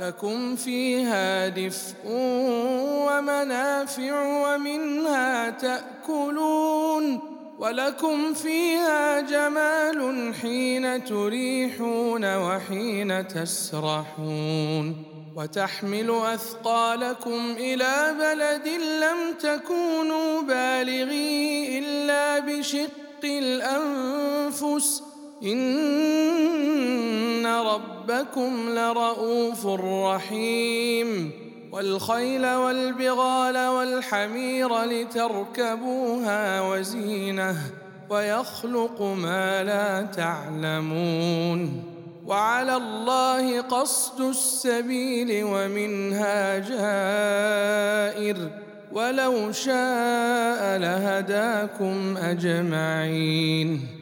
لكم فيها دفء ومنافع ومنها تأكلون ولكم فيها جمال حين تريحون وحين تسرحون وتحمل أثقالكم إلى بلد لم تكونوا بالغيه إلا بشق الأنفس ان ربكم لرؤوف رحيم والخيل والبغال والحمير لتركبوها وزينه ويخلق ما لا تعلمون وعلى الله قصد السبيل ومنها جائر ولو شاء لهداكم اجمعين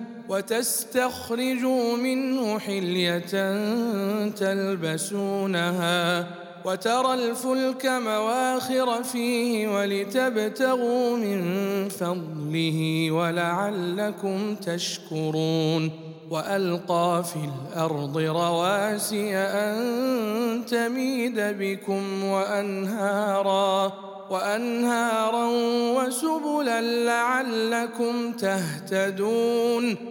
وتستخرجوا منه حلية تلبسونها وترى الفلك مواخر فيه ولتبتغوا من فضله ولعلكم تشكرون وألقى في الأرض رواسي أن تميد بكم وأنهارا وأنهارا وسبلا لعلكم تهتدون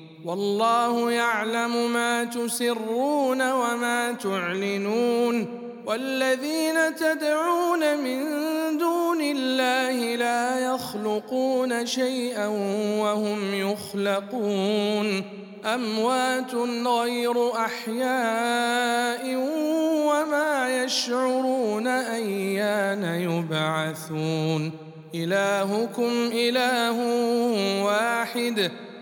والله يعلم ما تسرون وما تعلنون والذين تدعون من دون الله لا يخلقون شيئا وهم يخلقون أموات غير أحياء وما يشعرون أيان يبعثون إلهكم إله واحد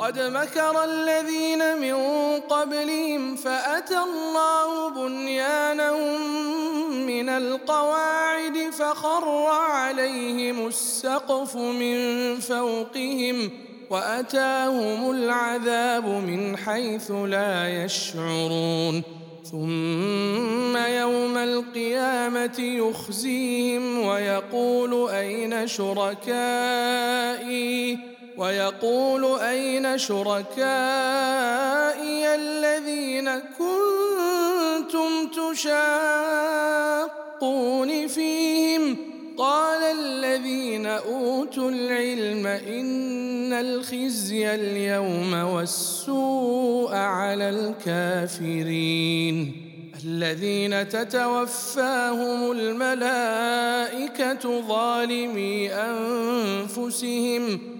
قد مكر الذين من قبلهم فأتى الله بنيانهم من القواعد فخر عليهم السقف من فوقهم وأتاهم العذاب من حيث لا يشعرون. ثم يوم القيامة يخزيهم ويقول أين شركائي؟ ويقول أين شركائي الذين كنتم تشاقون فيهم؟ قال الذين أوتوا العلم إن الخزي اليوم والسوء على الكافرين. الذين تتوفاهم الملائكة ظالمي أنفسهم.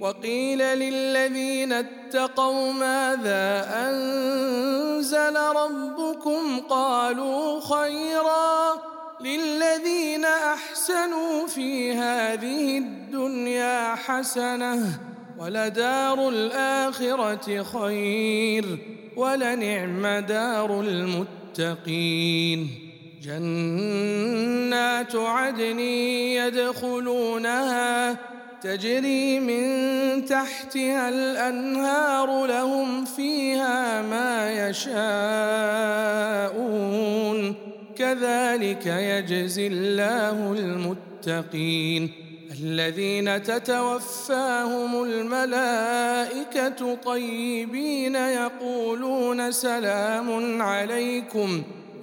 وقيل للذين اتقوا ماذا أنزل ربكم قالوا خيرا للذين أحسنوا في هذه الدنيا حسنة ولدار الآخرة خير ولنعم دار المتقين جنات عدن يدخلونها تجري من تحتها الأنهار لهم فيها ما يشاءون. كذلك يجزي الله المتقين. الذين تتوفاهم الملائكة طيبين يقولون سلام عليكم.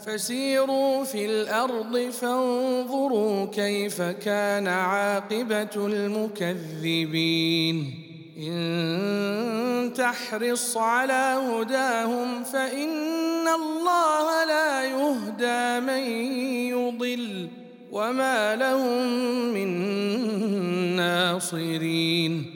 فسيروا في الأرض فانظروا كيف كان عاقبة المكذبين. إن تحرص على هداهم فإن الله لا يهدى من يضل وما لهم من ناصرين.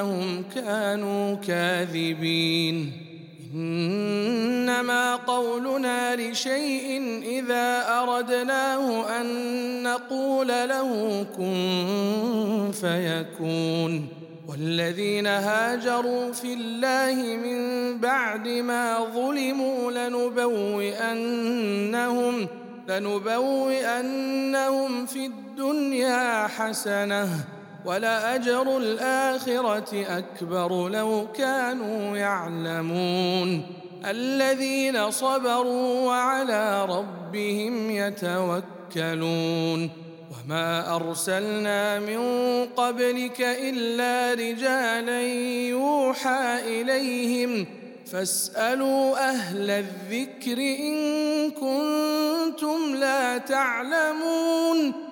إنهم كانوا كاذبين. إنما قولنا لشيء إذا أردناه أن نقول له كن فيكون. والذين هاجروا في الله من بعد ما ظلموا لنبوئنهم لنبوئنهم في الدنيا حسنة. ولأجر الآخرة أكبر لو كانوا يعلمون. الذين صبروا وعلى ربهم يتوكلون. وما أرسلنا من قبلك إلا رجالا يوحى إليهم. فاسألوا أهل الذكر إن كنتم لا تعلمون.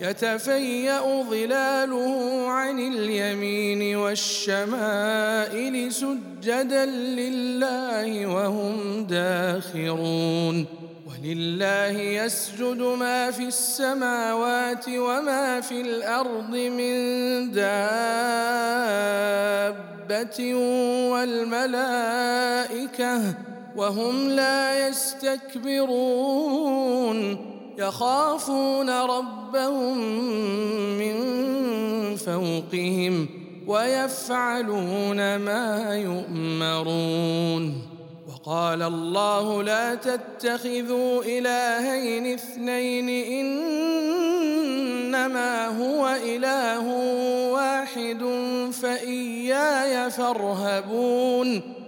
يتفيأ ظلاله عن اليمين والشمائل سجدا لله وهم داخرون. ولله يسجد ما في السماوات وما في الأرض من دابة والملائكة وهم لا يستكبرون. يخافون ربهم من فوقهم ويفعلون ما يؤمرون. وقال الله لا تتخذوا إلهين اثنين إنما هو إله واحد فإياي فارهبون.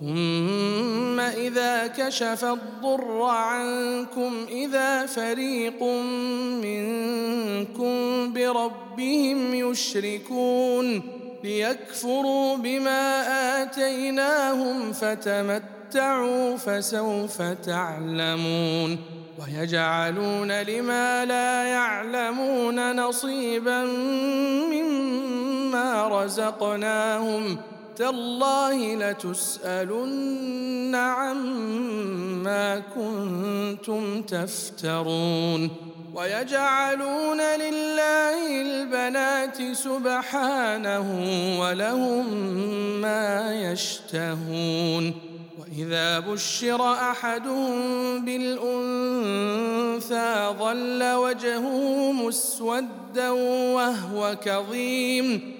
ثم إذا كشف الضر عنكم إذا فريق منكم بربهم يشركون ليكفروا بما آتيناهم فتمتعوا فسوف تعلمون ويجعلون لما لا يعلمون نصيبا مما رزقناهم تالله لتسألن عما كنتم تفترون ويجعلون لله البنات سبحانه ولهم ما يشتهون وإذا بشر أحدهم بالأنثى ظل وجهه مسودا وهو كظيم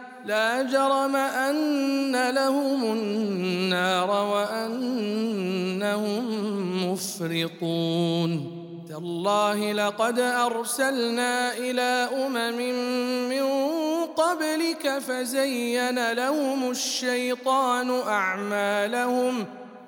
لا جرم أن لهم النار وأنهم مفرطون. تالله لقد أرسلنا إلى أمم من قبلك فزين لهم الشيطان أعمالهم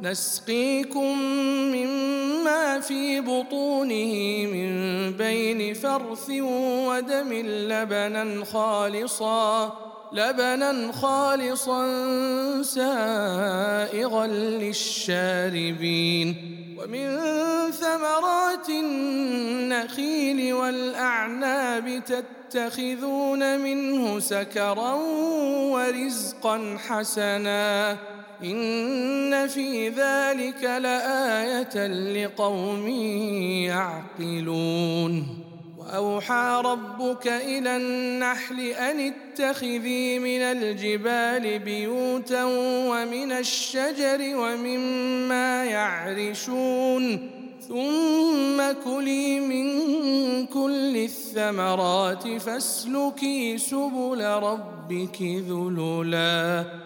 نسقيكم مما في بطونه من بين فرث ودم لبنا خالصا لبنا خالصا سائغا للشاربين. ومن ثمرات النخيل والأعناب تتخذون منه سكرا ورزقا حسنا. ان في ذلك لايه لقوم يعقلون واوحى ربك إلى النحل ان اتخذي من الجبال بيوتا ومن الشجر ومما يعرشون ثم كلي من كل الثمرات فاسلكي سبل ربك ذللا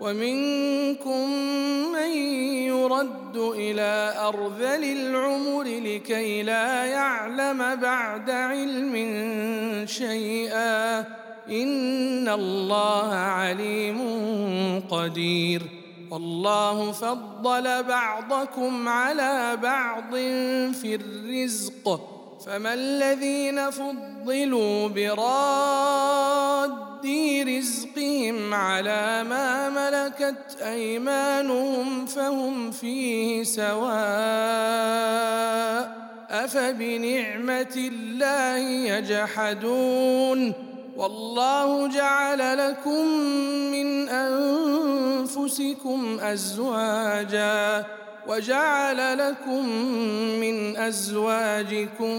ومنكم من يرد إلى أرذل العمر لكي لا يعلم بعد علم شيئا. إن الله عليم قدير. والله فضل بعضكم على بعض في الرزق. فما الذين فضلوا براد رزقهم على ما ملكت أيمانهم فهم فيه سواء أفبنعمة الله يجحدون والله جعل لكم من أنفسكم أزواجا وجعل لكم من أزواجكم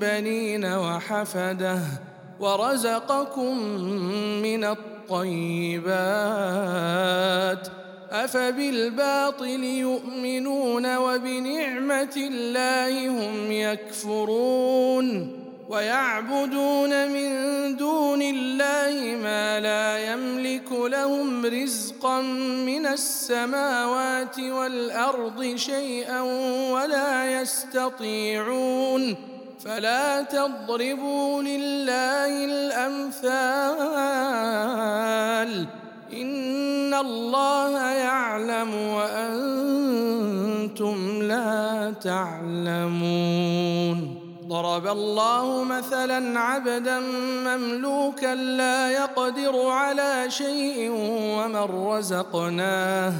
بنين وحفدة ورزقكم من الطيبات أفبالباطل يؤمنون وبنعمة الله هم يكفرون ويعبدون من دون الله ما لا يملك لهم رزقا من السماوات والأرض شيئا ولا يستطيعون فلا تضربوا لله الأمثال. إن الله يعلم وأنتم لا تعلمون. ضرب الله مثلا عبدا مملوكا لا يقدر على شيء ومن رزقناه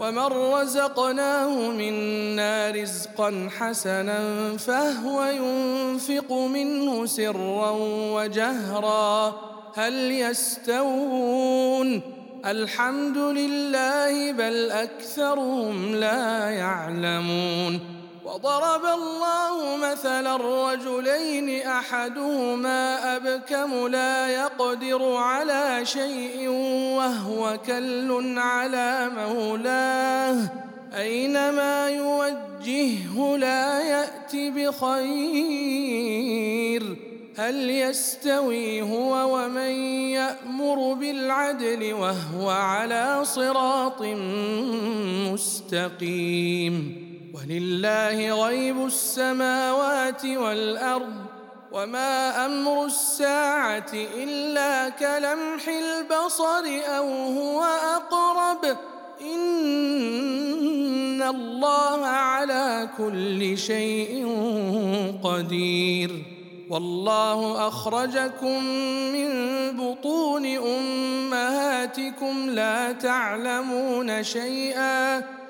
ومن رزقناه منا رزقا حسنا فهو ينفق منه سرا وجهرا. هل يستوون؟ الحمد لله بل أكثرهم لا يعلمون. وضرب الله مثلا الرجلين أحدهما ابكم لا يقدر على شيء وهو كل على مولاه. أينما يوجهه لا يأت بخير. هل يستوي هو ومن يأمر بالعدل وهو على صراط مستقيم؟ ولله غيب السماوات والأرض. وما أمر الساعة الا كلمح البصر أو هو اقرب ان الله على كل شيء قدير والله اخرجكم من بطون امهاتكم لا تعلمون شيئا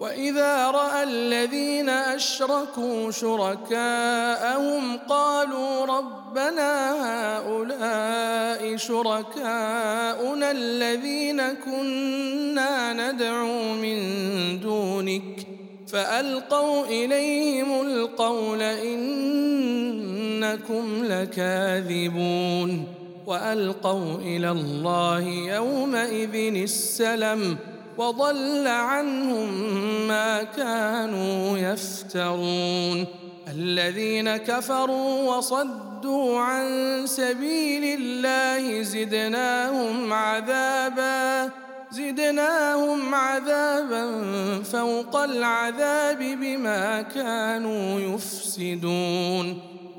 وإذا رأى الذين أشركوا شركاءهم قالوا ربنا هؤلاء شركاؤنا الذين كنا ندعو من دونك فألقوا إليهم القول إنكم لكاذبون وألقوا إلى الله يومئذ السلم وضل عنهم ما كانوا يفترون. الذين كفروا وصدوا عن سبيل الله زدناهم عذابا زدناهم عذابا فوق العذاب بما كانوا يفسدون.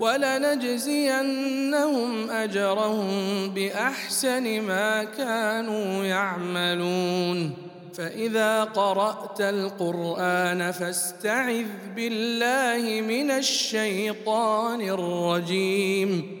ولنجزينهم أجرهم بأحسن ما كانوا يعملون. فإذا قرأت القرآن فاستعذ بالله من الشيطان الرجيم.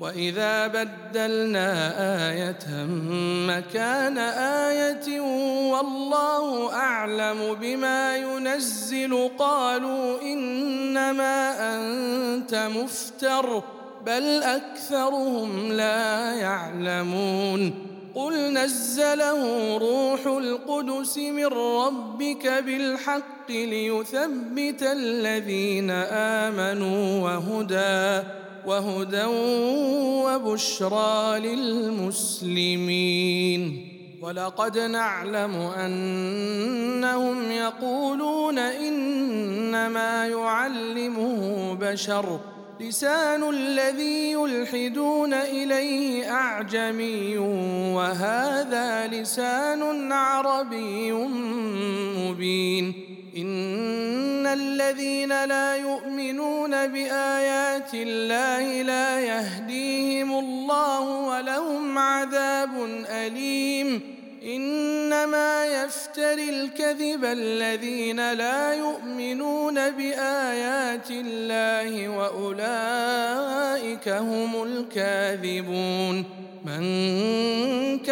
وإذا بدلنا آية مكان آية والله أعلم بما ينزل قالوا إنما أنت مفتر بل أكثرهم لا يعلمون قل نزله روح القدس من ربك بالحق ليثبت الذين آمنوا وهدى وهدى وبشرى للمسلمين. ولقد نعلم أنهم يقولون إنما يعلمه بشر. لسان الذي يلحدون إليه أعجمي. وهذا لسان عربي ان الذين لا يؤمنون بايات الله لا يهديهم الله ولهم عذاب اليم انما يفتري الكذب الذين لا يؤمنون بايات الله واولئك هم الكاذبون من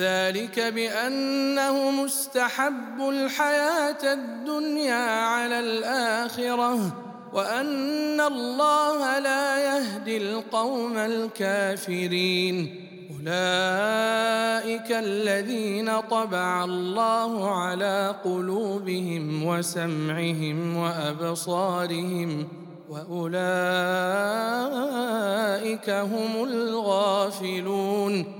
ذلك بأنه مستحب الحياة الدنيا على الآخرة وأن الله لا يهدي القوم الكافرين. أولئك الذين طبع الله على قلوبهم وسمعهم وأبصارهم وأولئك هم الغافلون.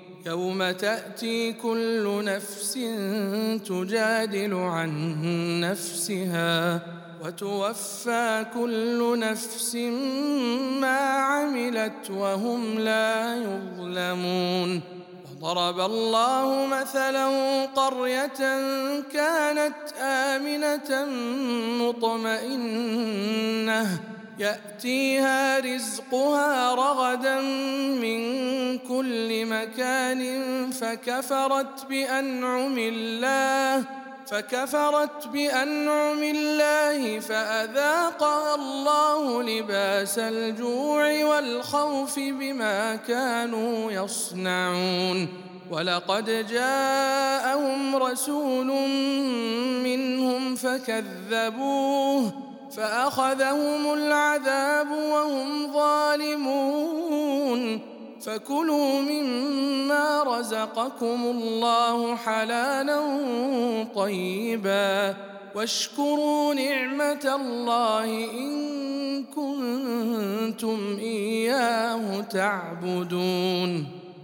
يوم تأتي كل نفس تجادل عن نفسها وتوفى كل نفس ما عملت وهم لا يظلمون وضرب الله مثلا قرية كانت آمنة مطمئنة يأتيها رزقها رغدا من كل مكان فكفرت بأنعم الله فكفرت بأنعم الله فأذاقها الله لباس الجوع والخوف بما كانوا يصنعون. ولقد جاءهم رسول منهم فكذبوه فأخذهم العذاب وهم ظالمون. فكلوا مما رزقكم الله حلالا طيبا. واشكروا نعمة الله إن كنتم إياه تعبدون.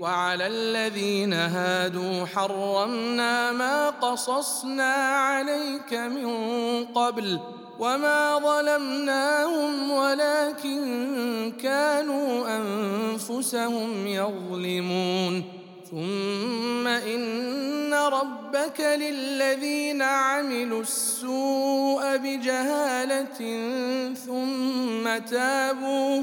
وعلى الذين هادوا حرمنا ما قصصنا عليك من قبل وما ظلمناهم ولكن كانوا أنفسهم يظلمون. ثم إن ربك للذين عملوا السوء بجهالة ثم تابوا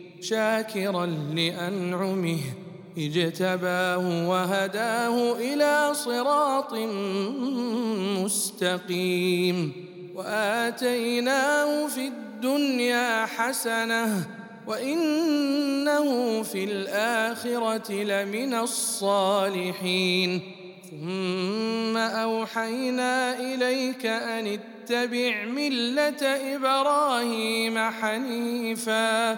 شاكرا لأنعمه اجتباه وهداه إلى صراط مستقيم. وآتيناه في الدنيا حسنة وإنه في الآخرة لمن الصالحين. ثم أوحينا إليك أن اتبع ملة إبراهيم حنيفا.